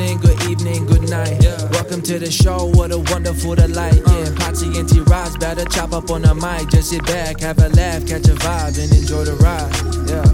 morning, good evening, good night. Welcome to the show, what a wonderful delight. Uh. Yeah, Potsy and T Rods better chop up on the mic. Just sit back, have a laugh, catch a vibe, and enjoy the ride. Yeah.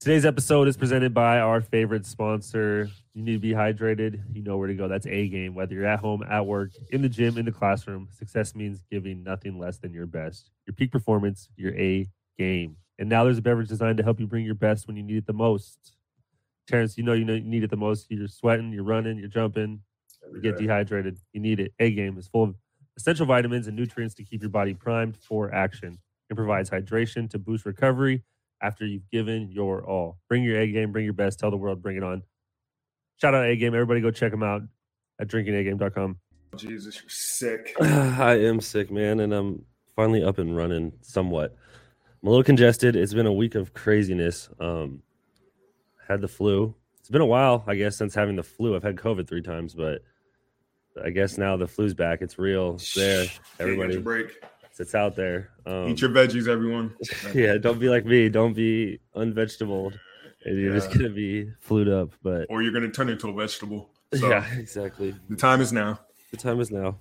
Today's episode is presented by our favorite sponsor. You need to be hydrated. You know where to go. That's A Game. Whether you're at home, at work, in the gym, in the classroom, success means giving nothing less than your best. Your peak performance, your A Game. And now there's a beverage designed to help you bring your best when you need it the most. Terrence, you know you know you need it the most. You're sweating, you're running, you're jumping, you get dehydrated. You need it. A Game is full of essential vitamins and nutrients to keep your body primed for action. It provides hydration to boost recovery after you've given your all. Bring your A game, bring your best, tell the world, bring it on. Shout out A game. Everybody go check them out at drinkingagame.com. Jesus, you're sick. I am sick, man, and I'm finally up and running somewhat. I'm a little congested. It's been a week of craziness. Um, had the flu. It's been a while, I guess, since having the flu. I've had COVID three times, but I guess now the flu's back. It's real. It's there. Can't Everybody, catch a break. it's out there. Um, Eat your veggies, everyone. yeah, don't be like me. Don't be unvegetable. You're just gonna be flued up. But Or you're gonna turn into a vegetable. So yeah, exactly. the time is now. The time is now.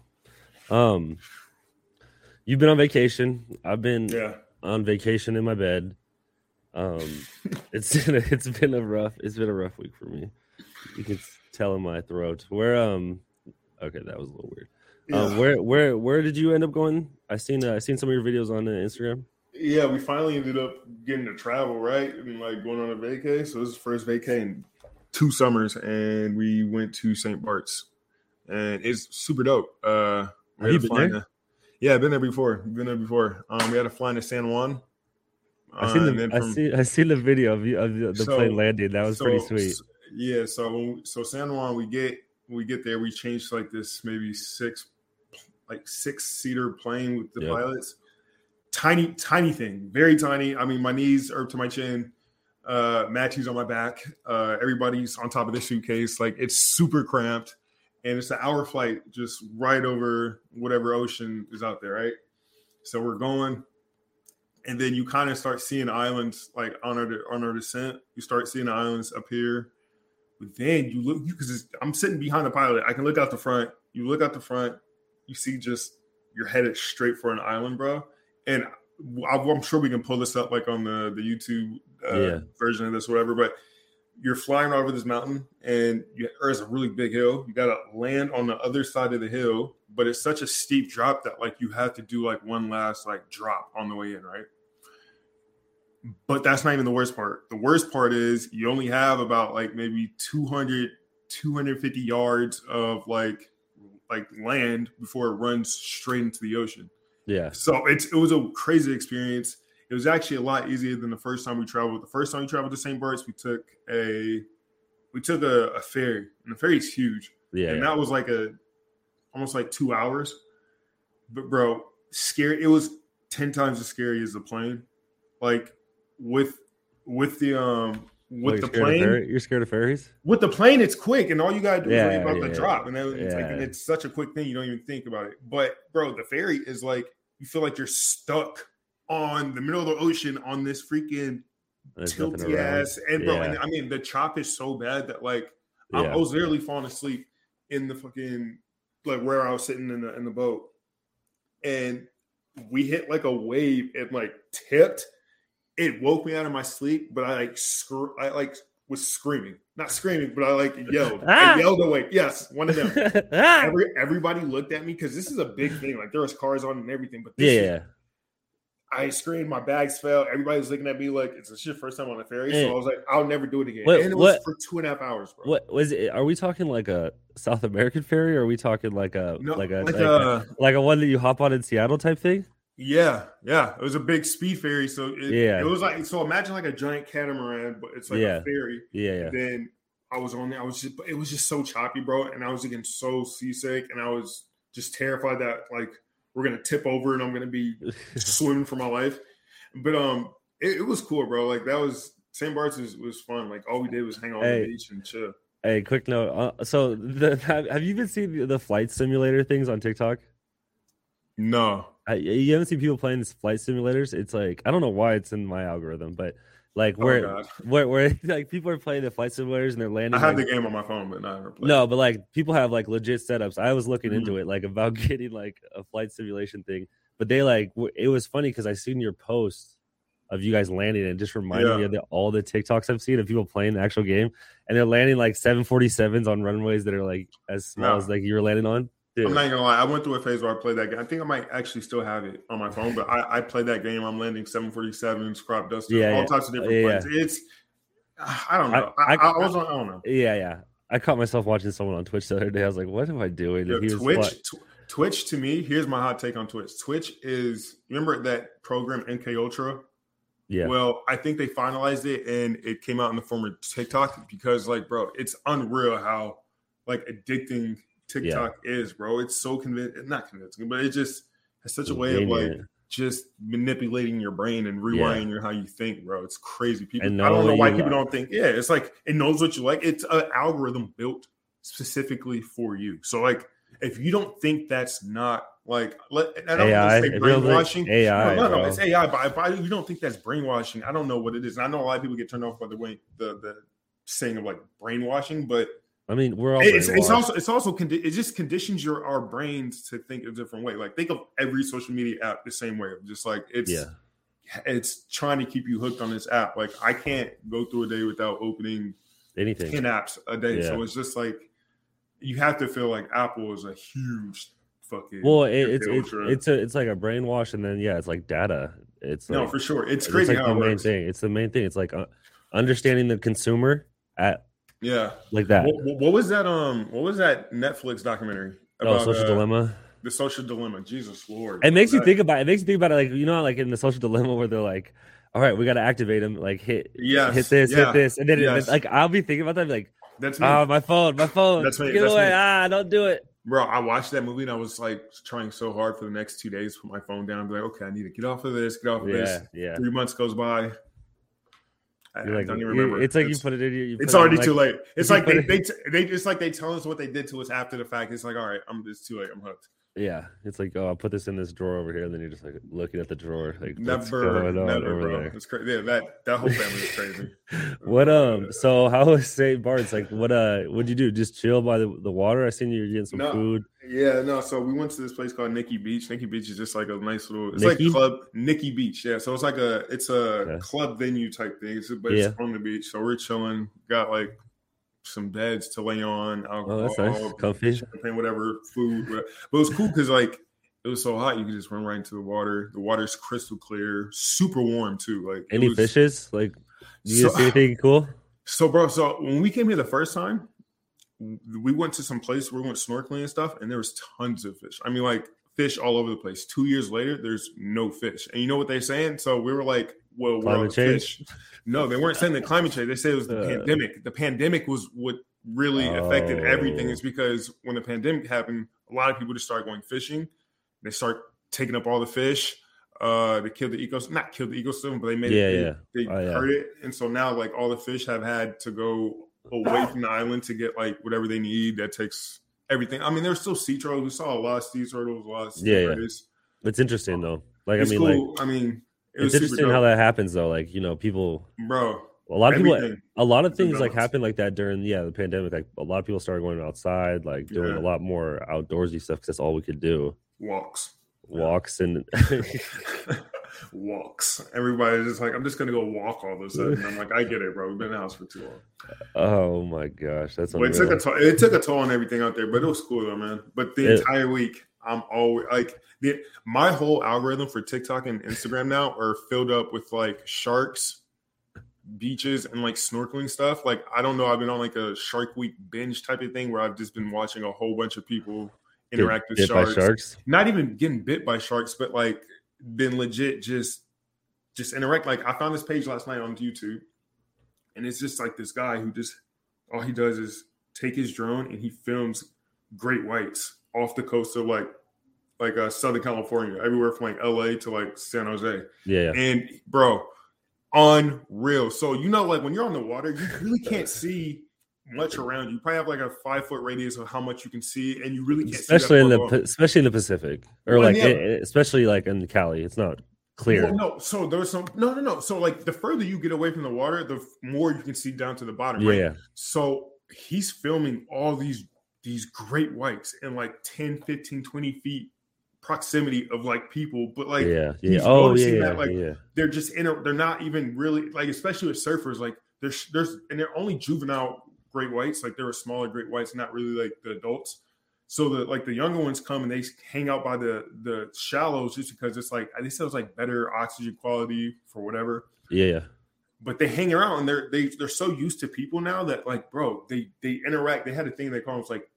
Um, you've been on vacation. I've been Yeah. on vacation in my bed. Um, it's been a, it's been a rough it's been a rough week for me. You can tell in my throat. Where um, okay, that was a little weird. Um, where where where did you end up going? I seen uh, I seen some of your videos on uh, Instagram. Yeah, we finally ended up getting to travel, right? And like going on a vacay. So this is the first vacay in two summers, and we went to St. Bart's. And it's super dope. Uh we had to been there? into- yeah, I've been there before. Been there before. Um, we had to fly into San Juan. I seen Uh, the then I see I seen the video of, you, of the, the So- plane landing. That was pretty sweet. s- Yeah, so when we, so San Juan, we get we get there, we change to, like this maybe six like six seater plane with the Yep. pilots. Tiny, tiny thing, very tiny. I mean, my knees are up to my chin. Uh, Matthew's on my back. Uh, everybody's on top of the suitcase. Like it's super cramped, and it's an hour flight just right over whatever ocean is out there, right? So we're going, and then you kind of start seeing islands like on our on our descent. You start seeing islands up here, but then you look because I'm sitting behind the pilot. I can look out the front. You look out the front, you see just you're headed straight for an island, bro. And I'm sure we can pull this up like on the the YouTube uh, Yeah. version of this, whatever. But you're flying over this mountain, and you, there's a really big hill. You got to land on the other side of the hill, but it's such a steep drop that like you have to do like one last like drop on the way in, right? But that's not even the worst part. The worst part is you only have about like maybe 200, 250 yards of like like land before it runs straight into the ocean. Yeah, So it's it was a crazy experience. It was actually a lot easier than the first time we traveled. The first time we traveled to St. Bart's, we took a we took a, a ferry, and the ferry's huge, yeah, and yeah. that was like a almost like two hours. But bro, scary. It was ten times as scary as the plane. Like with with the um with you're the plane You're scared of ferries? with the plane, it's quick, and all you gotta do is worry Yeah, about the yeah, drop, and then it's like and it's such a quick thing you don't even think about it. But bro, the ferry is like you feel like you're stuck on the middle of the ocean on this freaking There's tilty ass, and bro, and I mean the chop is so bad that like I, Yeah. I was literally falling asleep in the fucking like where I was sitting in the in the boat, and we hit like a wave and like tipped. It woke me out of my sleep, but I like scr- I like was screaming, not screaming, but I like yelled. Ah! I yelled away. Yes, one of them. Ah! Every everybody looked at me because this is a big thing. Like there was cars on and everything, but this yeah, I screamed, my bags fell. Everybody was looking at me like it's this your first time on a ferry. So I was like, I'll never do it again. What- and it was what- for two and a half hours, bro. What was it? Are we talking like a South American ferry, or are we talking like a No, like a like, like, a uh, like a one that you hop on in Seattle type thing? Yeah, yeah. It was a big speed ferry. So it, Yeah. it was like so imagine like a giant catamaran, but it's like Yeah. a ferry. Yeah, yeah. Then I was on there. I was just it was just so choppy, bro. And I was getting so seasick, and I was just terrified that like we're gonna tip over and I'm gonna be swimming for my life. But um, it, it was cool, bro. Like that was St. Bart's was, was fun. Like all we did was hang on Hey. the beach and chill. Hey, quick note. Uh, so, the, have, have you been seeing the, the flight simulator things on TikTok? No, I, you haven't seen people playing these flight simulators. It's like I don't know why it's in my algorithm, but like Oh, where God. where where like people are playing the flight simulators and they're landing. I have like- the game on my phone, but not ever played. no, but like people have like legit setups. I was looking into Mm-hmm. it like about getting like a flight simulation thing, but they like it was funny because I seen your post of you guys landing and it just reminded me Yeah. of the, all the TikToks I've seen of people playing the actual game and they're landing like 747s on runways that are like as small Yeah. as like you were landing on. Dude, I'm not gonna lie. I went through a phase where I played that game. I think I might actually still have it on my phone, but I, I played that game. I'm landing 747s, crop dusters, Yeah, all yeah. types of different Yeah, planes. It's I don't know. I- I, I, was on, I don't know. yeah, yeah. I caught myself watching someone on Twitch the other day. I was like, "What am I doing?" Yo, he was Twitch, tw- Twitch to me. Here's my hot take on Twitch. Twitch is remember that program MK Ultra. yeah, Well, I think they finalized it and it came out in the form of TikTok because, like, bro, it's unreal how like addicting TikTok is, bro. It's so convincing, not convincing, but it just has such a way of like just manipulating your brain and rewiring your how you think, bro. It's crazy. People, I don't know why people like. don't think. Yeah, it's like it knows what you like. It's an algorithm built specifically for you. So, like, if you don't think that's not like, let, I don't AI. say feels like brainwashing. AI, no, no, no, it's AI. But if I, you don't think that's brainwashing, I don't know what it is. And I know a lot of people get turned off by the way the the saying of like brainwashing, but I mean, we're all it's, it's also it's also condi- it just conditions your our brains to think a different way. Like think of every social media app the same way. Just like it's yeah. it's trying to keep you hooked on this app. Like I can't go through a day without opening Anything. ten apps a day. So it's just like you have to feel like Apple is a huge fucking Well, it, it's it's it's a it's like a brainwash, and then yeah, it's like data. It's no like, for sure. It's it's crazy like how the it main works. thing. It's the main thing. It's like uh, understanding the consumer at Yeah. like that. What, what- was that? Um, what was that Netflix documentary oh, social uh, dilemma. The social dilemma. Jesus Lord. It makes you That- think about it. makes you think about it like you know like in the social dilemma where they're like, all right, we got to activate them. Like hit Yes. hit this, yeah, hit this, and then it- like I'll be thinking about that like, That's me, oh my phone, my phone, That's me, get that's away, me. ah, don't do it. bro. I watched that movie and I was like trying so hard for the next two days to put my phone down. Be like, okay, I need to get off of this. Get off of Yeah, this. yeah. Three months goes by. I, You're I don't even remember. it's like you put it in. your- You It's put it in, already like- too late. It's like they, it- they they it's like they tell us what they did to us after the fact. It's like, all right, I'm it's too late. I'm hooked. Yeah, it's like oh, I'll put this in this drawer over here, and then you're just like looking at the drawer, like Never, never, over bro. there. It's crazy. Yeah, that that whole family is crazy. What um? So how was St. Bart's? Like, what uh? What'd you do? Just chill by the, the water? I seen you were getting some No. food. Yeah, no. So we went to this place called Nikki Beach. Nikki Beach is just like a nice little. It's Nikki? like club Nikki Beach. Yeah. So it's like a it's a Okay. club venue type thing. It's, but Yeah. it's on the beach. So we're chilling. Got like some beds to lay on. Alcohol, Oh, that's nice. Comfy. champagne, whatever food. But it was cool because like it was so hot, you could just run right into the water. The water's crystal clear, super warm too. Like Any was- fishes? Like, you So- see anything cool? so, bro, so when we came here the first time, we went to some place where we went snorkeling and stuff, and there was tons of fish. I mean, like fish all over the place. Two years later, there's no fish. And you know what they're saying? So we were like, well, Climate change? fish. No, they weren't saying the climate change. They said it was the Uh. pandemic. The pandemic was what really affected everything. Oh. Is because when the pandemic happened, a lot of people just started going fishing. They start taking up all the fish. Uh, they killed the ecosystem. Not killed the ecosystem, but they made Yeah, it. yeah. They, they Oh, yeah. hurt it, and so now like all the fish have had to go away from the island to get like whatever they need. That takes everything. I mean, there's still sea turtles. We saw a lot of sea turtles, a lot of sea Yeah, yeah. It's, interesting though. Like, I mean, like. I mean, it it's interesting how that happens though. Like, you know, people, bro. a lot of people, a lot of things like happened like that during yeah the pandemic. Like, a lot of people started going outside, like doing Yeah. a lot more outdoorsy stuff because that's all we could do. Walks. Walks and walks. Everybody's just like, I'm just gonna go walk all of a sudden. I'm like, I get it, bro. We've been in the house for too long. oh my gosh, that's Well, it took a toll. It took a toll on everything out there, but it was cool though, man. But the It- entire week, I'm always like the my whole algorithm for TikTok and Instagram now are filled up with like sharks, beaches, and like snorkeling stuff. Like I don't know, I've been on like a Shark Week binge type of thing where I've just been watching a whole bunch of people Get interact with sharks. sharks. Not even getting bit by sharks, but like been legit just just interact. Like I found this page last night on YouTube, and it's just like this guy who just all he does is take his drone and he films great whites off the coast of like like uh, Southern California, everywhere from like LA to like San Jose. Yeah. And bro, unreal. So you know, like when you're on the water, you really can't see much around you. You probably have like a five foot radius of how much you can see, and you really can't especially in the especially in the Pacific or Well, like yeah. eh, eh, especially like in Cali. It's not clear. Well, no, so there's some no, no, no. So like the further you get away from the water, the more you can see down to the bottom. yeah, right? yeah, So he's filming all these these great whites in like 10, 15, 20 feet proximity of like people, but like yeah, yeah. Oh, yeah, that, like, yeah. they're just in a, they're not even really like especially with surfers like there's there's and they're only juvenile great whites like they're smaller great whites not really like the adults so the like the younger ones come and they hang out by the the shallows just because it's like they said it's like better oxygen quality for whatever yeah, yeah. But they hang around and they're they, they're so used to people now that like bro they they interact they had a thing they call it, it's like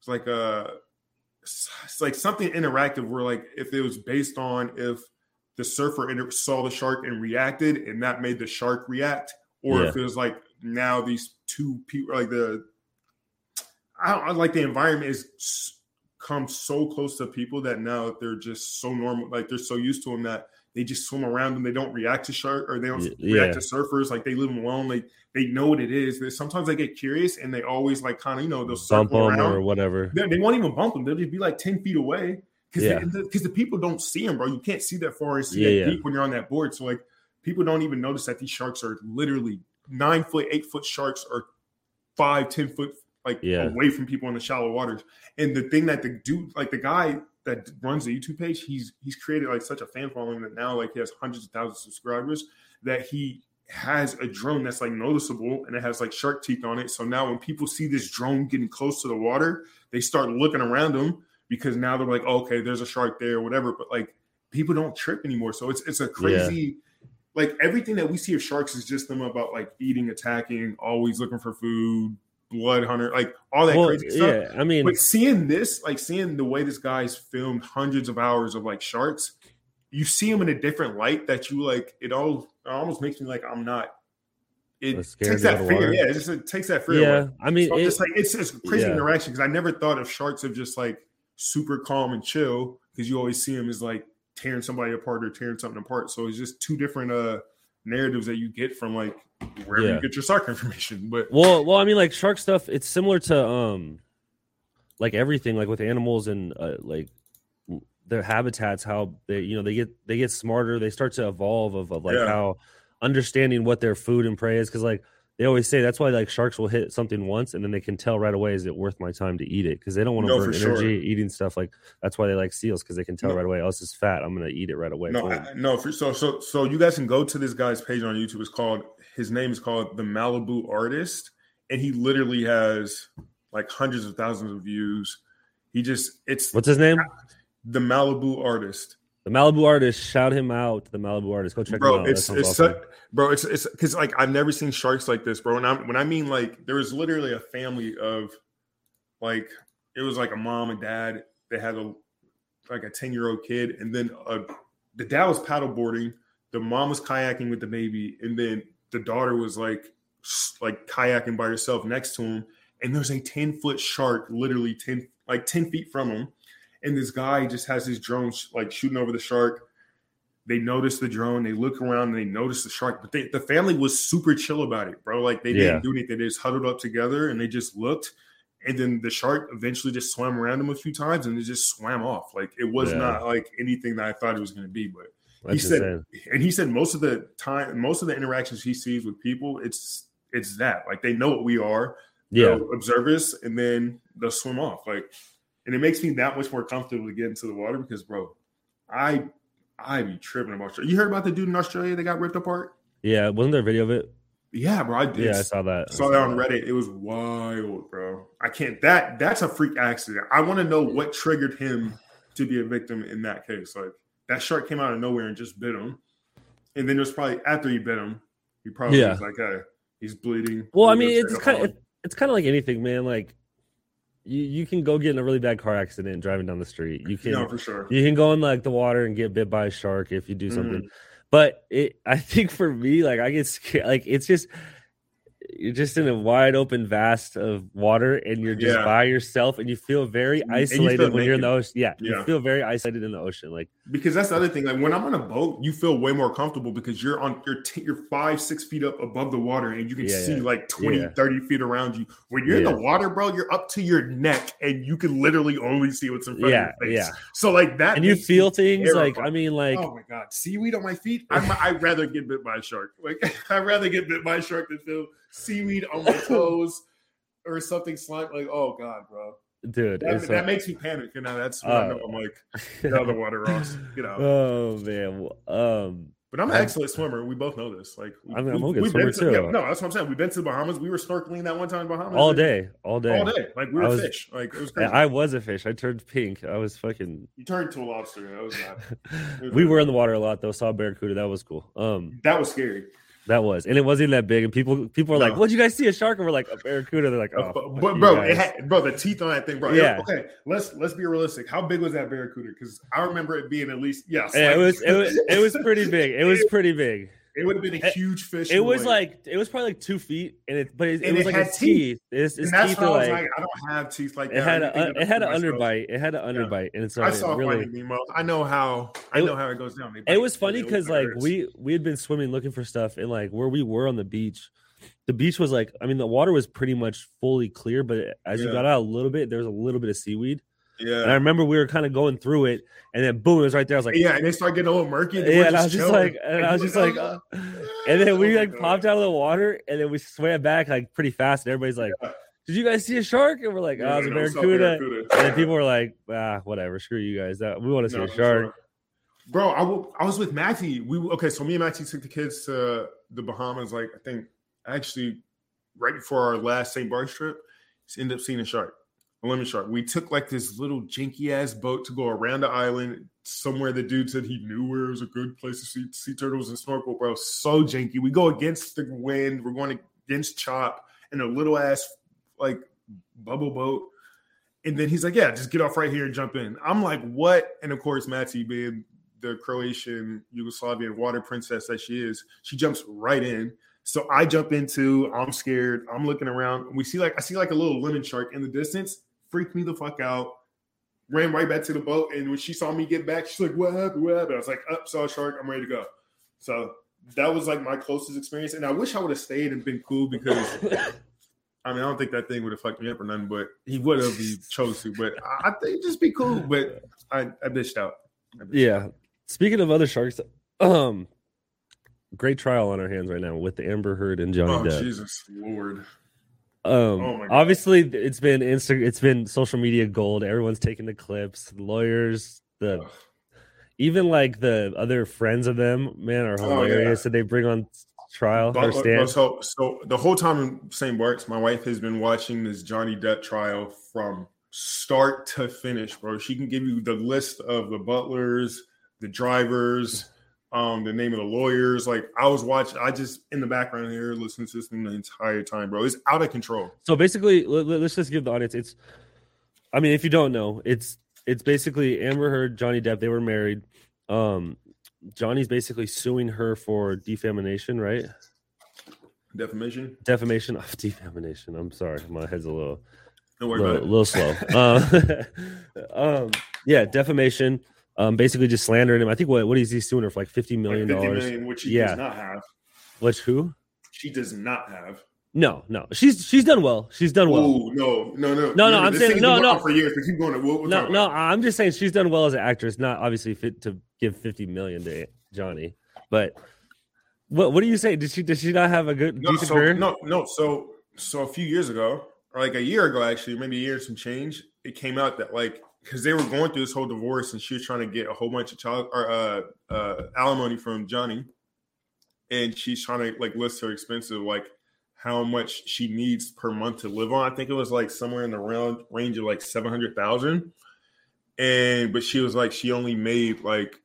it's like uh it's like something interactive where like if it was based on if the surfer inter- saw the shark and reacted and that made the shark react or if it was like now these two people like the I don't I like the environment is come so close to people that now they're just so normal like they're so used to them that they just swim around them they don't react to shark or they don't Y- react to surfers like they leave them alone they they know what it is They- sometimes they get curious and they always like kind of you know they'll Bump them around or whatever. they, they won't even bump them. They'll just be like 10 feet away. Because Yeah. the, because the people don't see them, bro. You can't see that far and see Yeah, that yeah. deep when you're on that board. So like people don't even notice that these sharks are literally nine foot, eight foot sharks are five, ten foot like Yeah. away from people in the shallow waters. And the thing that the dude, like the guy that runs the YouTube page, he's he's created like such a fan following that now like he has hundreds of thousands of subscribers that he has a drone that's like noticeable and it has like shark teeth on it. So now when people see this drone getting close to the water, they start looking around them because now they're like, oh, okay, there's a shark there, or whatever. But like people don't trip anymore. So it's it's a crazy like everything that we see of sharks is just them about like eating, attacking, always looking for food, blood hunter, like all that Well, crazy stuff. yeah, I mean, But seeing this, like seeing the way this guy's filmed hundreds of hours of like sharks, you see them in a different light that you like. It all it almost makes me like I'm not. It takes that fear. Yeah, it just it takes that fear. yeah, away. I mean, So it- just like it's it's a crazy yeah. interaction because I never thought of sharks of just like super calm and chill because you always see them as like tearing somebody apart or tearing something apart. So it's just two different uh narratives that you get from like wherever Yeah. you get your shark information. But Well, well, I mean, like shark stuff. It's similar to um, like everything, like with animals and uh, like their habitats. How they, you know, they get they get smarter. They start to evolve of, of like Yeah. how understanding what their food and prey is. Because like they always say, that's why like sharks will hit something once and then they can tell right away is it worth my time to eat it because they don't want to No, burn for sure. energy eating stuff. Like that's why they like seals because they can tell No. right away. Oh, this is fat. I'm gonna eat it right away. no, I, no. For, so so so you guys can go to this guy's page on YouTube. It's called his name is called the Malibu Artist, and he literally has like hundreds of thousands of views. He just it's What's his name? the Malibu Artist. The Malibu artist. Shout him out. The Malibu artist. Go check him bro out. it's it's awesome. such, bro it's it's because like i've never seen sharks like this bro and I'm, when i mean like there was literally a family of like it was like a mom and dad they had a like a 10 year old kid and then uh the dad was paddleboarding the mom was kayaking with the baby and then the daughter was like like kayaking by herself next to him and there's a 10 foot shark literally 10 like 10 feet from him and this guy just has his drone sh- like shooting over the shark they notice the drone, they look around and they notice the shark. But they, the family was super chill about it, bro. Like they Yeah. didn't do anything. They just huddled up together and they just looked. And then the shark eventually just swam around them a few times and it just swam off. Like it was Yeah. not like anything that I thought it was going to be. But That's he said, insane. and he said most of the time, most of the interactions he sees with people, it's it's that like they know what we are. Yeah. They'll observe us and then they'll swim off. Like, and it makes me that much more comfortable to get into the water because, bro, I I be tripping about. You heard about the dude in Australia that got ripped apart? Yeah, wasn't there a video of it? Yeah, bro, I did. Yeah, I saw that. I saw that on Reddit. It was wild, bro. I can't. That that's a freak accident. I want to know what triggered him to be a victim in that case. Like that shark came out of nowhere and just bit him, and then it was probably after he bit him, he probably Yeah. was like, "Hey, he's bleeding." Well, I mean, it's kind of um, it's kind of like anything, man. Like you you can go get in a really bad car accident driving down the street. You can No, for sure. you can go in like the water and get bit by a shark if you do something. Mm-hmm. But it, I think for me, like I get scared. Like it's just you're just in a wide open vast of water and you're just Yeah. by yourself and you feel very isolated feel when you're in the ocean. Yeah, Yeah. you feel very isolated in the ocean. Like because that's the other thing. Like when I'm on a boat, you feel way more comfortable because you're on you're t- you're five six feet up above the water and you can Yeah, see yeah. like 20 Yeah. 30 feet around you. When you're in the water, bro, you're up to your neck and you can literally only see what's in front of your face. yeah. So like that, and you feel things like. I mean like oh my god, seaweed on my feet. I'm, I'd rather get bit by a shark. Like I'd rather get bit by a shark than feel seaweed on my toes or something slime. Like oh god, bro, dude, that, that a- makes me panic. You know, that's when I Uh, know I'm like, get out of the water, Ross. Get out. oh man. Um But I'm an I'm- excellent swimmer. We both know this. Like we, I'm- I'm a we- good we've been swimmer, to, too. yeah, no, that's what I'm saying. We've been to the Bahamas. We were snorkeling that one time in Bahamas all day, all day. all day. Like we I were was- fish. Like it was crazy. I was a fish. I turned pink. I was fucking you turned to a lobster. That was not. we were in the water a lot though. Saw barracuda. That was cool. Um, That was scary. That was, and it wasn't that big. And people, people were like, "What'd you guys see? A shark?" And we're like, "A barracuda." They're like, "Oh, but, but bro, guys." it had, bro, the teeth on that thing, bro. Yeah. Okay, let's let's be realistic. How big was that barracuda? Because I remember it being at least yes. Yeah, it was, it was, it was pretty big. It was pretty big. It would have been a huge fish. It was like, it was probably like two feet, and it, but it, it was it like had its teeth. Its, its and that's teeth why I was like, like, I don't have teeth like it that. had a, it had an underbite. It had an underbite, and so I it saw really. Finding Nemo. I know how. I It- know how it goes down. It was funny because like we we had been swimming looking for stuff, and like where we were on the beach, the beach was like, I mean, the water was pretty much fully clear, but as you got out a little bit, there was a little bit of seaweed. And I remember we were kind of going through it, and then boom, it was right there. I was like, yeah, and they start getting a little murky. yeah, and I was just like, and I was just like, "Oh." uh, and then we Oh like popped out of the water, and then we swam back like pretty fast, and everybody's like, Yeah. "Did you guys see a shark?" And we're like, "Oh, Yeah, it's a no, it's not barracuda." barracuda. And then people were like, "Ah, whatever, screw you guys. That we want to see No, a shark." sure. Bro, I, w- I was with Matty. We okay, so me and Matty took the kids to the Bahamas. Like I think actually right before our last St. Bart's trip, we ended up seeing a shark, a lemon shark. We took like this little janky ass boat to go around the island somewhere. The dude said he knew where it was a good place to see sea turtles and snorkel. Bro, so janky. We go against the wind. We're going against chop in a little ass like bubble boat. And then he's like, "Yeah, just get off right here and jump in." I'm like, "What?" And of course, Matty, being the Croatian Yugoslavian water princess that she is, she jumps right in. So I jump into. I'm scared. I'm looking around. We see like I see like a little lemon shark in the distance. Freaked me the fuck out. Ran right back to the boat, and when she saw me get back, she's like, "What happened? What happened?" I was like, "Up, saw a shark. I'm ready to go." So that was like my closest experience, and I wish I would have stayed and been cool because I mean, I don't think that thing would have fucked me up or nothing, but he would have he chose to. But I, I think just be cool. But I, I bitched out. I bitched Yeah. out. Speaking of other sharks, um, great trial on our hands right now with the Amber Heard and Johnny Oh Depp. Jesus Lord. Um, Oh obviously it's been Insta, it's been social media gold. Everyone's taking the clips, The lawyers, the Ugh. even like the other friends of them, man, are Oh, yeah. hilarious. that they bring on trial But- or stand. so, so the whole time in St. Bart's, my wife has been watching this Johnny Depp trial from start to finish, bro. She can give you the list of the butlers, the drivers, um, the name of the lawyers. Like I was watching, I just in the background here listening to this thing the entire time, bro. It's out of control. So basically, let, let- let's just give the audience. It's, I mean, if you don't know, it's it's basically Amber Heard, Johnny Depp. They were married. Um, Johnny's basically suing her for defamation, right? Defamation. Defamation of defamation. I'm sorry, my head's a little Don't worry little, about it. little slow. Uh, um, yeah, defamation. Um, basically just slandering him. I think what what is he suing her for like fifty Like million 50 dollars? million, which she Yeah. does not have. Which who? She does not have. No, no. She's she's done well. She's done well. Oh no, no, no, No, no, I'm saying- no, no. for years. But keep going. We'll, we'll no, no. I'm just saying she's done well as an actress. Not obviously fit to give fifty million to Johnny, but what what do you say? Did she did she not have a good No, decent so, career? no, no. So, so a few years ago, or like a year ago, actually, maybe a year some change, it came out that like because they were going through this whole divorce, and she was trying to get a whole bunch of child or uh, uh, alimony from Johnny, and she's trying to like list her expensive like how much she needs per month to live on. I think it was like somewhere in the round range of like seven hundred thousand, and but she was like she only made like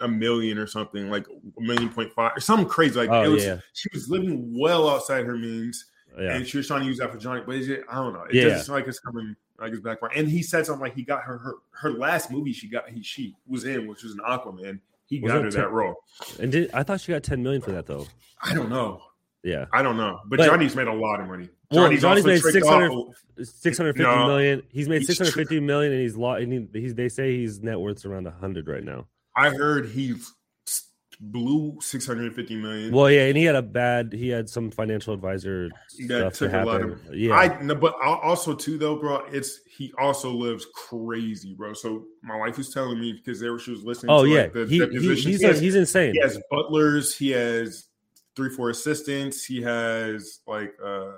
a million or something, like a million point five or something crazy. Like Oh, it was, yeah. she was living well outside her means, yeah, and she was trying to use that for Johnny. But is it? I don't know. It Yeah. doesn't seem like it's coming like it's back And he said something like he got her her her last movie she got he she was in, which was an Aquaman. He Was got her ten- that role. and did I thought she got ten million for that though? I don't know. Yeah. I don't know, but, But- Johnny's made a lot of money. Well, Johnny's, Johnny's also made tricked 600 off- 650 No. million. He's made He's 650 million, and he's lo- and he, he's they say he's net worth around 100 right now. I heard he s- blew 650 million. Well, yeah, and he had a bad he had some financial advisor that stuff took to a lot happen. of yeah. I no, but also too though, bro. It's he also lives crazy, bro. So my wife was telling me because there she was listening. oh to, yeah. like, the he, he, he's he, has, he's insane. he has butlers. He has three, four assistants. He has like uh,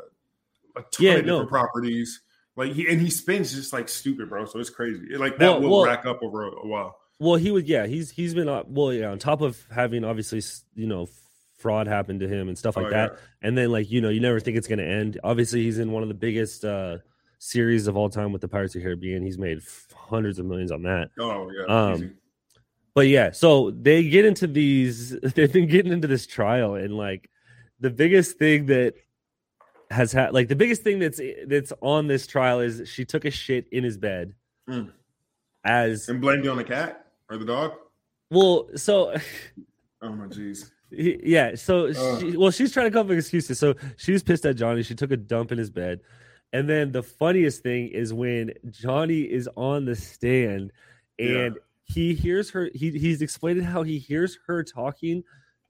a ton Yeah, of no. different properties. Like he and he spends just like stupid, bro. So it's crazy. It, like that Well, will well- rack up over a, a while. Well, he would. Yeah, he's he's been uh, well. Yeah, on top of having obviously you know fraud happen to him and stuff like Oh, that, yeah. and then like you know you never think it's going to end. Obviously, he's in one of the biggest uh series of all time with the Pirates of the Caribbean. He's made f- hundreds of millions on that. Oh yeah. Um, easy. But yeah, so they get into these. They've been getting into this trial, and like the biggest thing that has had, like the biggest thing that's that's on this trial is she took a shit in his bed. Mm. As And blamed it on the cat or the dog. well, so Oh my jeez. Yeah so Ugh. she, well she's trying to come up with excuses so she was pissed at johnny she took a dump in his bed and then the funniest thing is when johnny is on the stand and he hears her he, he's explaining how he hears her talking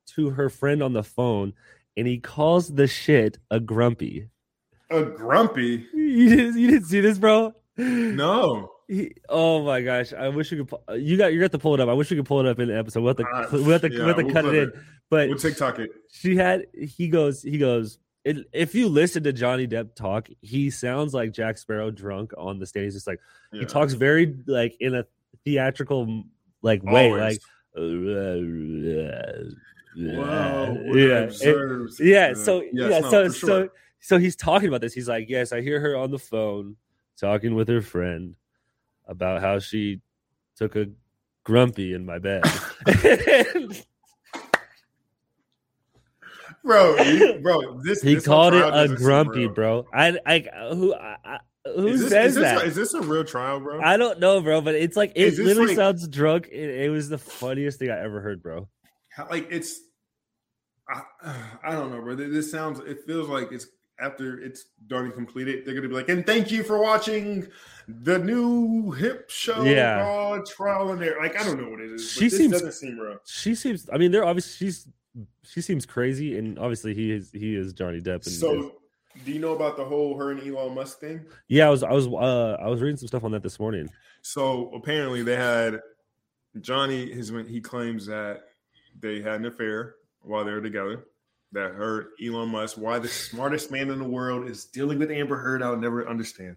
to her friend on the phone and he calls the shit a grumpy A grumpy. you didn't, you didn't see this bro No. He, oh my gosh! I wish we could. You got. You got to pull it up. I wish we could pull it up in the episode. We'll have to. Uh, we'll have to, yeah, we'll have to we'll cut it clip in. But We'll TikTok it. she had he goes he goes it, if you listen to johnny depp talk he sounds like jack sparrow drunk on the stage He's just like Yeah. he talks very like in a theatrical like way Always. like Wow. yeah it- yeah so Yes, yeah no, so for so so he's talking about this he's like yes i hear her on the phone talking with her friend about how she took a grumpy in my bed bro, you- bro, this He this called it a grumpy, bro. I, I, who, I, who Is this, says is this, that? is this a real trial, bro? I don't know, bro, but it's like it literally like- sounds drunk. It, it was the funniest thing I ever heard, bro. Like it's, I, I don't know, bro. This sounds. It feels like it's after it's done and completed. They're gonna be like, and thank you for watching the new hip show Yeah. called Trial and Error. Like I don't know what it is. She seems- doesn't seem. She seems. I mean, they're obviously she's she seems crazy, and obviously he is he is Johnny Depp. And So, do you know about the whole her and Elon Musk thing? yeah, I was I was uh I was reading some stuff on that this morning. So apparently they had Johnny. His when he claims that they had an affair while they were together. That her Elon Musk, why the smartest man in the world is dealing with Amber Heard, I'll never understand.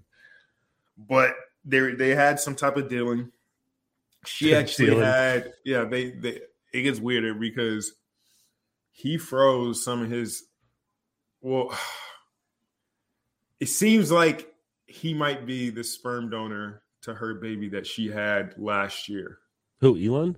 But they they had some type of dealing. She actually Dealing. had yeah. They they it gets weirder because he froze some of his. Well, it seems like he might be the sperm donor to her baby that she had last year. Who Elon?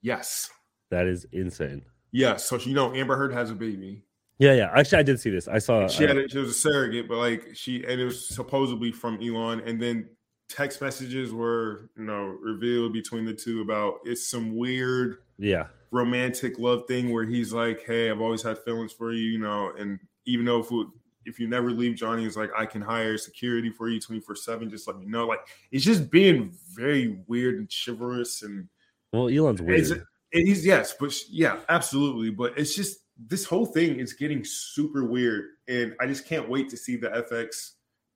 Yes. That is insane. Yes. So you know Amber Heard has a baby. Yeah, yeah. Actually, I did see this. I saw. she had a, she was a surrogate, but like she and it was supposedly from Elon, and then text messages were you know revealed between the two about it's some weird yeah, romantic love thing where he's like, "Hey, I've always had feelings for you," you know, and even though if we, if you never leave, Johnny is like, "I can hire security for you twenty four seven. Just let me know." Like it's just being very weird and chivalrous, and well, Elon's weird. And he's yes, but yeah, absolutely. But it's just this whole thing is getting super weird, and I just can't wait to see the FX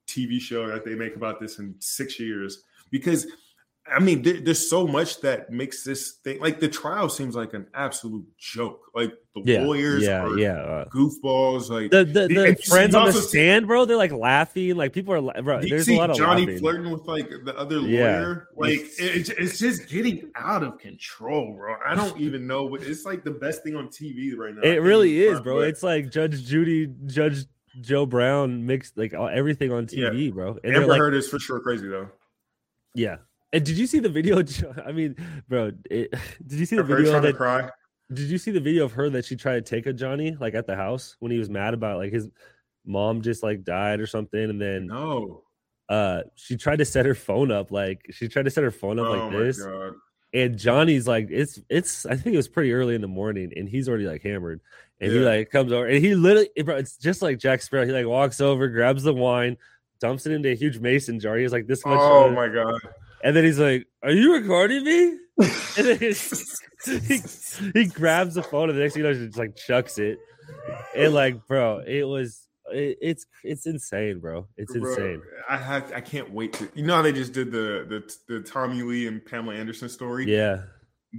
TV show that they make about this in six years because. I mean, there, there's so much that makes this thing like the trial seems like an absolute joke. Like the yeah, lawyers yeah, are yeah. uh, goofballs. Like the the, The- the and you friends on the see- stand, bro, they're like laughing. Like people are, bro. you There's see a lot of Johnny laughing. flirting with like the other Yeah. lawyer. Like it, it's just getting out of control, bro. I don't even know. What, it's like the best thing on TV right now. It really is, bro. but- It's like Judge Judy, Judge Joe Brown mixed like all, everything on TV, bro. And Amber like, Heard is for sure crazy though. yeah. And did you see the video? I mean, bro, it, did you see the video that? cry. Did you see the video of her that she tried to take a Johnny like at the house when he was mad about like his mom just like died or something, and then No. uh she tried to set her phone up like she tried to set her phone up oh like my this, god. and Johnny's like, it's it's I think it was pretty early in the morning, and he's already like hammered, And he like comes over and he literally, bro, it's just like Jack Sparrow. He like walks over, grabs the wine, dumps it into a huge mason jar. He's like this much. Oh uh, my god. And then he's like, "Are you recording me?" And then he, he grabs the phone, and the next thing you know, he just like chucks it. And like, bro, it was it, it's it's insane, bro. It's Bro, insane. I have I can't wait to you know how they just did the the the Tommy Lee and Pamela Anderson story? Yeah,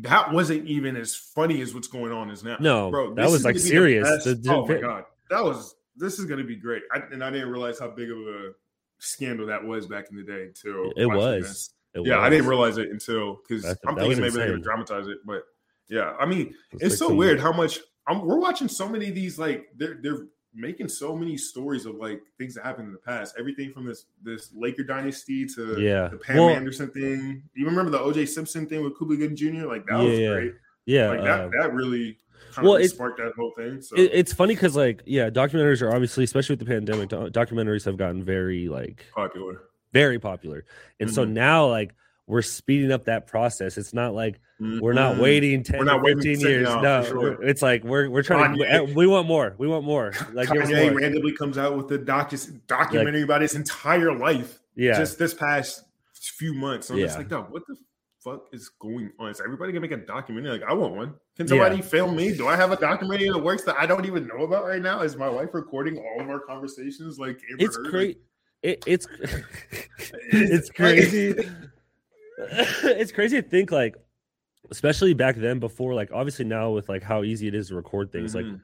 That wasn't even as funny as what's going on is now. No, bro. that was, like, gonna be the serious. The- the- oh my god. That was this is gonna be great. I, and I didn't realize how big of a scandal that was back in the day Too It was. this. It yeah, I didn't realize it until because I'm thinking was maybe they're gonna dramatize it, but yeah, I mean, It's it's so weird how much I'm, we're watching so many of these like they're they're making so many stories of like things that happened in the past everything from this this laker dynasty to Yeah. the pam Well- anderson thing. You remember the oj simpson thing with Gooding jr like that was great. Yeah, like that uh, that really well, it- sparked that whole thing so. it, it's funny because like yeah, documentaries are obviously, especially with the pandemic, do- documentaries have gotten very like popular very popular, and so Mhm. now like we're speeding up that process. It's not like we're not waiting 10 We're not or waiting years. no, No, sure. it's like we're we're trying to. We want more. We want more. Like Kanye more. randomly comes out with the docu- documentary about his entire life Yeah, just this past few months. So I'm just Yeah. like, dog, what the fuck is going on? Is everybody gonna make a documentary? Like, I want one. Can Yeah. somebody film me? Do I have a documentary in the works that I don't even know about right now? Is my wife recording all of our conversations? Like, it's Heard? It, it's it's crazy. it's crazy to think like, especially back then. Before like, obviously now with like how easy it is to record things, like Mhm.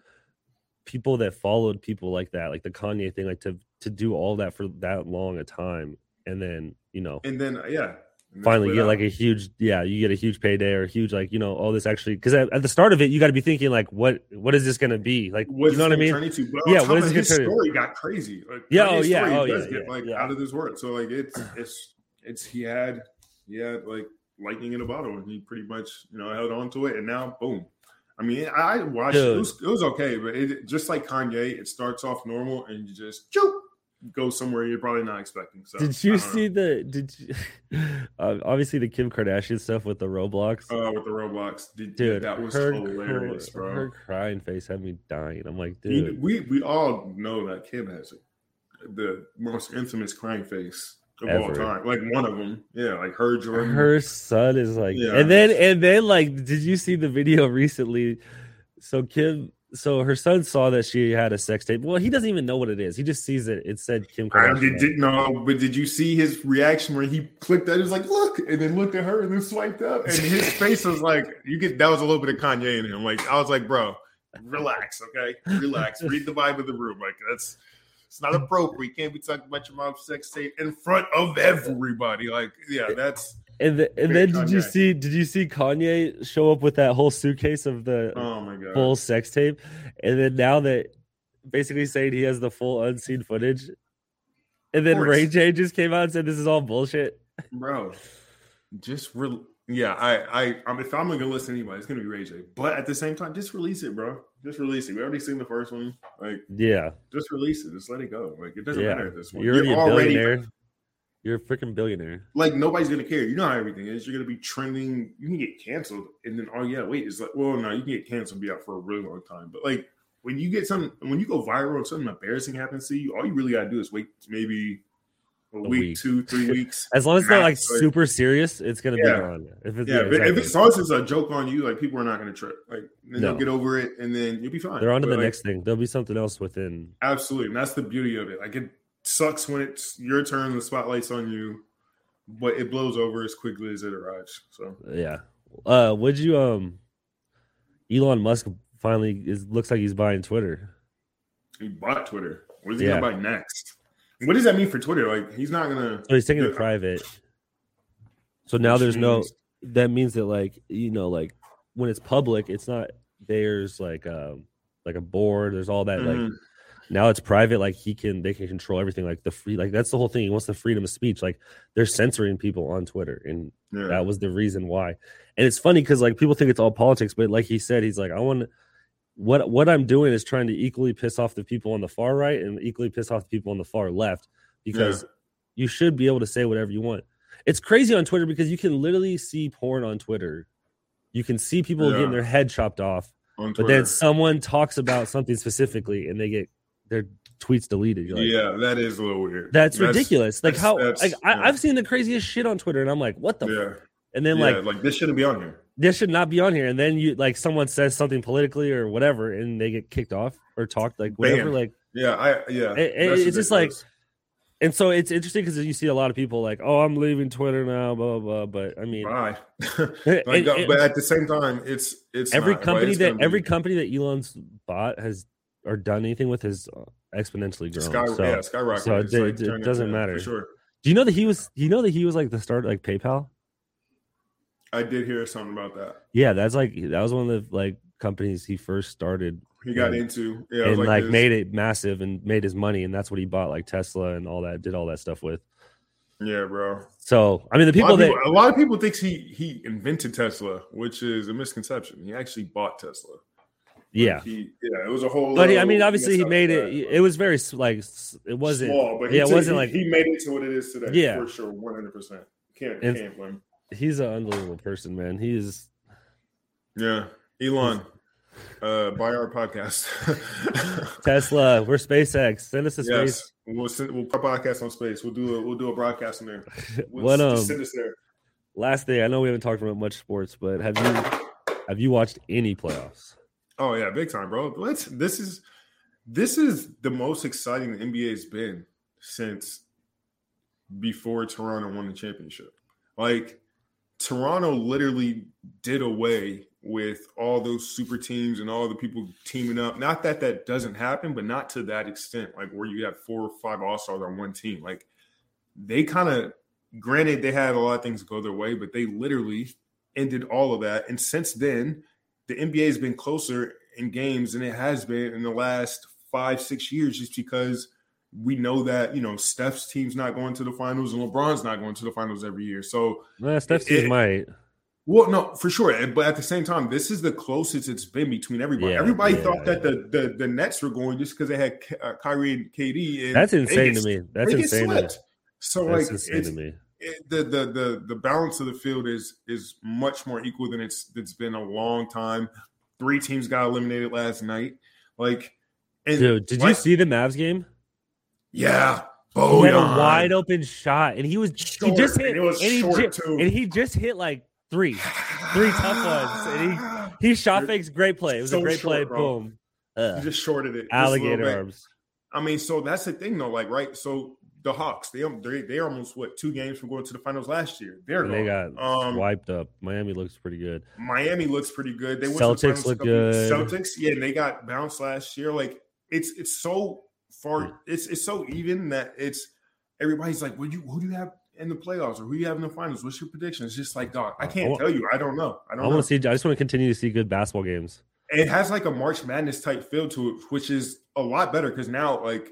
people that followed people like that, like the Kanye thing, like to to do all that for that long a time, and then you know and then yeah, finally what, get like a huge yeah you get a huge payday or a huge like you know all this actually because at, at the start of it you got to be thinking like what what is this going to be like What's you know what i mean? But Yeah, what is his story got crazy. Like, Yeah, oh, yeah, oh, yeah, get yeah, like yeah. out of this world. So like it's it's it's he had he had like lightning in a bottle, and he pretty much you know held on to it, and now boom. I mean, I watched it. It was, it was okay, but it just like Kanye, it starts off normal, and you just choop, go somewhere you're probably not expecting. So did you don't know. see the did you uh, obviously the kim kardashian stuff with the roblox uh, with the Roblox? Did, dude that was her, hilarious, her, bro. her crying face had me dying i'm like dude we we all know that Kim has the most infamous crying face of all time. Like one of them, yeah, like her Jordan. her son is like Yeah. and then and then like did you see the video recently so kim so her son saw that she had a sex tape well he doesn't even know what it is he just sees it it said kim I did, didn't know, but did you see his reaction where he clicked that? He was like, "Look," and then looked at her and then swiped up, and his face was like, "You get that was a little bit of Kanye in him." Like I was like, "Bro, relax, okay, relax, read the vibe of the room. Like that's it's not appropriate. You can't be talking about your mom's sex tape in front of everybody. Like, yeah, that's And, the, and then did you see did you see Kanye show up with that whole suitcase of the oh my god, full sex tape? And then now that basically saying he has the full unseen footage. And then. Ray J just came out and said this is all bullshit. bro. Just re- yeah, I I I'm, if I'm gonna listen to anybody, it's gonna be Ray J. But at the same time, just release it, bro. Just release it. We already seen the first one. Like, Yeah. just release it. Just let it go. Like, it doesn't Yeah. matter at this point. You're already a billionaire. You're a freaking billionaire. like nobody's gonna care. You know how everything is. You're gonna be trending. You can get canceled, and then oh yeah, wait, it's like well, no, you can get canceled, and be out for a really long time. But like when you get something, when you go viral, and something embarrassing happens to you, all you really gotta do is wait maybe a, week, week. two, three weeks. As long as it's not like super serious, it's gonna Yeah. be gone. If it's Yeah, yeah, but if it's as it's a joke on you, like people are not to trip. Like then No. they'll get over it, and then you'll be fine. they're on to But, the like, next thing. There'll be something else within. Absolutely, and that's the beauty of it. Like it sucks when it's your turn, the spotlight's on you, but it blows over as quickly as it arrives. So Yeah. Uh would you um Elon Musk finally is looks like he's buying Twitter. he bought Twitter. What is he Yeah. gonna buy next? What does that mean for Twitter? Like he's not gonna. So he's taking it private. So now which there's no that means that like you know like when it's public it's not there's like um like a board there's all that like Mhm. Now it's private like he can they can control everything like the free like that's the whole thing he wants the freedom of speech like they're censoring people on twitter and Yeah. that was the reason why. And it's funny because like people think it's all politics but like he said he's like i want what what i'm doing is trying to equally piss off the people on the far right and equally piss off the people on the far left because you should be able to say whatever you want. It's crazy on twitter because you can literally see porn on twitter. You can see people Yeah. getting their head chopped off but then someone talks about something specifically and they get their tweets deleted. Like, yeah, that is a little weird. That's, ridiculous. Like that's- how that's- like yeah. I, I've seen the craziest shit on Twitter, and I'm like, what the? Yeah, And then yeah, like like this shouldn't be on here. this should not be on here. And then you like someone says something politically or whatever, and they get kicked off or talked like whatever. Banned. Like, Yeah, I yeah. It- it- that's it's just like- and so it's interesting because you see a lot of people like, oh, I'm leaving Twitter now, blah blah. blah. But I mean, Bye. it- like, it- uh, but at the same time, it's it's every not, company it's that gonna be every company that Elon's bought has or done anything with has uh, exponentially grown. sky, so, yeah, skyrocket. so it- like it doesn't yeah, matter. For sure. do you know that he was? You know that he was like the start like PayPal. I did hear something about that. Yeah, that's like that was one of the like companies he first started He got Yeah. into yeah, and like, his- made it massive and made his money, and that's what he bought like Tesla and all that, did all that stuff with. Yeah, bro. So I mean, the people of that people, a lot of people think he he invented Tesla, which is a misconception. He actually bought Tesla. Yeah, He, yeah, it was a whole. but he, I mean, obviously he made it. that, It was very like it wasn't. small, but yeah, it he, wasn't he, like- he made it to what it is today. Yeah. for sure, one hundred percent. Can't can't blame. He's an unbelievable person, man. He is. Yeah, Elon, uh, buy our podcast. Tesla, we're SpaceX. Send us to space. we'll send, we'll put a podcast on space. We'll do a we'll do a broadcast in there. We'll What, um, send us there. Last thing, I know we haven't talked about much sports, but have you have you watched any playoffs? Oh yeah, big time, bro. Let's. This is this is the most exciting the NBA's been since before Toronto won the championship. Like Toronto literally did away with all those super teams and all the people teaming up. Not that that doesn't happen, but not to that extent. Like where you have four or five all stars on one team. Like they kind of, granted, they had a lot of things go their way, but they literally ended all of that. And since then, the NBA has been closer in games than it has been in the last five, six years, just because we know that you know Steph's team's not going to the finals and LeBron's not going to the finals every year. So, Well, Steph's It- team might. well, no, for sure. But at the same time, this is the closest it's been between everybody. Yeah, everybody yeah, thought that the, the the Nets were going just because they had uh, Kyrie and KD. And That's insane get- to me. That's get insane. So that's like insane it's, to me. It, the, the the the balance of the field is is much more equal than it's it's been a long time. Three teams got eliminated last night. Like, and Dude, did you see the Mavs game? Yeah, He oh, had a wide open shot, and he was he just hit, And it was and he, short and he just hit like three. three tough ones, and He he shot fakes, great play. It was so a great short, play. bro. Boom. He just shorted it. just a little Alligator arms. I mean, so that's the thing, though. Like, right? So the Hawks, they they they almost what two games from going to the finals last year. They're they got um, wiped up. Miami looks pretty good. Miami looks pretty good. They went to Celtics the look good. Celtics, yeah, they got bounced last year. Like it's it's so far, it's it's so even that it's everybody's like, "What do you who do you have in the playoffs or who do you have in the finals? What's your prediction?" It's just like, dog, I I can't want- tell you. I don't know. I I don't want know. to see. I just want to continue to see good basketball games. it has like a March Madness type feel to it, which is a lot better because now like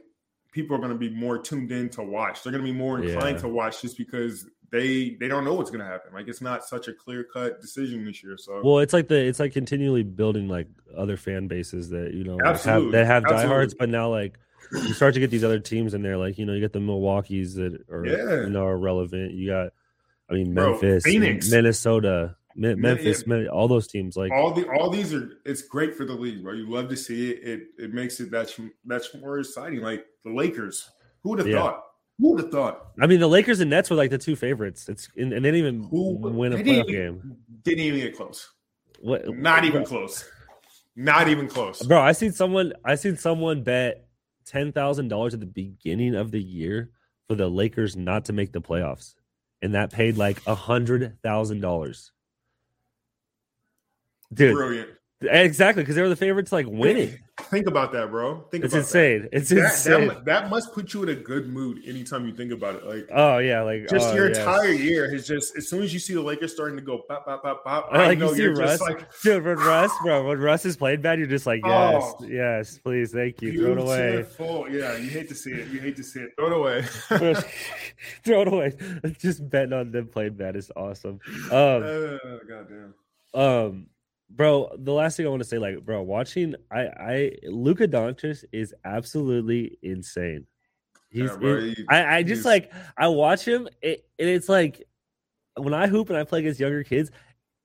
people are going to be more tuned in to watch. They're going to be more inclined Yeah. to watch just because they they don't know what's going to happen. Like it's not such a clear cut decision this year. So Well, it's like the it's like continually building like other fan bases that you know like, have that have Absolutely. diehards, but now like you start to get these other teams in there. Like you know, you get the Milwaukee's that are Yeah. you know are relevant. You got, I mean, Bro, Memphis, Phoenix. Minnesota, Me- Man, Memphis, all those teams. Like all the all these are it's great for the league, bro. You love to see it. It it makes it that that's more exciting. Like the Lakers, who would have Yeah. thought? Who would have thought? I mean, the Lakers and Nets were like the two favorites. It's and, and they didn't even Who win a playoff game. Didn't even get close. What? Not even close. Not even close. Bro, I seen someone. I seen someone bet ten thousand dollars at the beginning of the year for the Lakers not to make the playoffs, and that paid like a hundred thousand dollars. Dude, Brilliant. exactly because they were the favorites, like winning. Think about that, bro. Think It's about insane. It's That. That, insane. that, that must put you in a good mood anytime you think about it. Like oh yeah, like just oh, your yes. entire year has just as soon as you see the Lakers starting to go pop, pop, pop, pop. I like you know see you're Russ. just like Dude, when Russ, bro, when Russ is playing bad, you're just like, yes, Oh. yes, please, thank you, throw it away. Yeah, you hate to see it. You hate to see it. Throw it away. throw it away. Just betting on them playing bad is awesome. Um, uh, goddamn. um, bro, the last thing I want to say, like, bro, watching, I, I, Luka Doncic is absolutely insane. He's, Yeah, bro, he- I, I just he's- like, I watch him, it, and it's like when I hoop and I play against younger kids.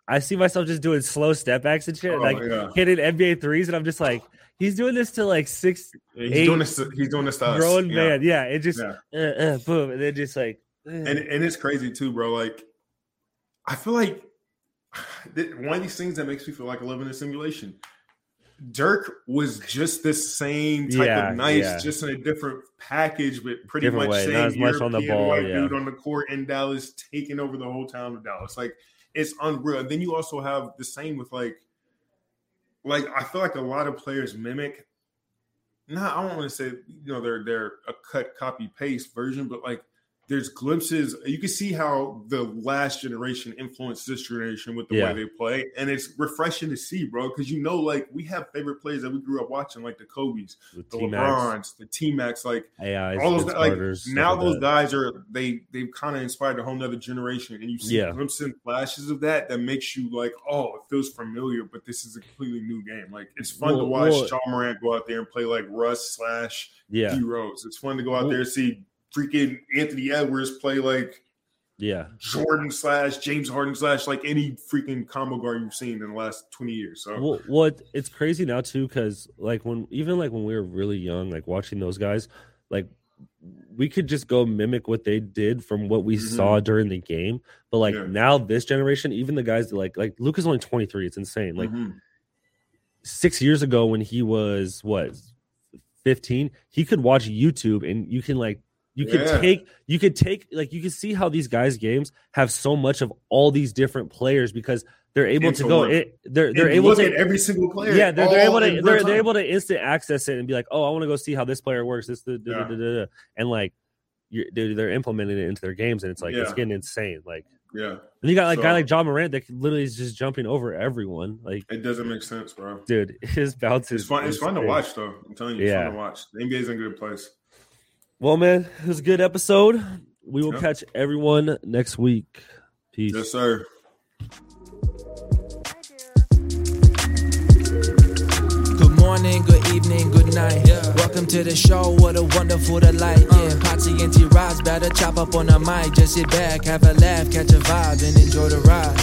I see myself just doing slow step backs and shit, Oh, like yeah. hitting NBA threes, and I'm just like, he's doing this to like six He's Eight doing this. to- He's doing this to us. grown yeah. man. Yeah, it just Yeah. uh, uh, boom, and then just like, uh, and and it's crazy too, bro. Like, I feel like one of these things that makes me feel like I live in a simulation. Dirk was just the same type Yeah, of nice, yeah. just in a different package, but pretty Different much way, same as much on the European ball, white yeah. dude on the court in Dallas, taking over the whole town of Dallas. Like it's unreal. And then you also have the same with like, like I feel like a lot of players mimic. Not, I don't want to say you know they're they're a cut copy paste version, but like there's glimpses. You can see how the last generation influenced this generation with the Yeah. way they play, and it's refreshing to see, bro. Because you know, like we have favorite players that we grew up watching, like the Kobe's, the the LeBrons, the T-Macs, like AIs, all those like now like those that. guys are they they've kind of inspired a whole nother generation and you see Yeah. glimpses and flashes of that that makes you like oh it feels familiar but this is a completely new game like it's fun to watch well- Ja Morant go out there and play like Russ slash Yeah, D Rose it's fun to go out Well- there and see freaking Anthony Edwards play like yeah. Jordan slash James Harden slash like any freaking combo guard you've seen in the last 20 years so Well, what it's crazy now too, because like when even like when we were really young, like watching those guys, like we could just go mimic what they did from what we Mhm. saw during the game. But like Yeah. now, this generation, even the guys that like like Luke is only twenty three. It's insane. Like Mhm. six years ago when he was what 15 he could watch youtube and you can like you could Yeah. take you could take like you can see how these guys games have so much of all these different players because they're able to go it, they're they're able look to at every single player yeah they're, they're able to they're, they're able to instant access it and be like oh i want to go see how this player works this da, da, da, Yeah. and like you're, they're, they're implementing it into their games and it's like it's getting insane like yeah. And you got like a guy like ja morant that literally is just jumping over everyone like it doesn't make sense bro. Dude his bounce is it's fun it's fun to watch though. I'm telling you it's Yeah. fun to watch. The NBA's in a good place Well, man, it was a good episode. We will Yep. catch everyone next week. Peace. yes sir Good morning, good evening, good night. Welcome to the show, what a wonderful delight. Uh. Yeah, Potsy and T Rods better chop up on the mic. Just sit back, have a laugh, catch a vibe, and enjoy the ride.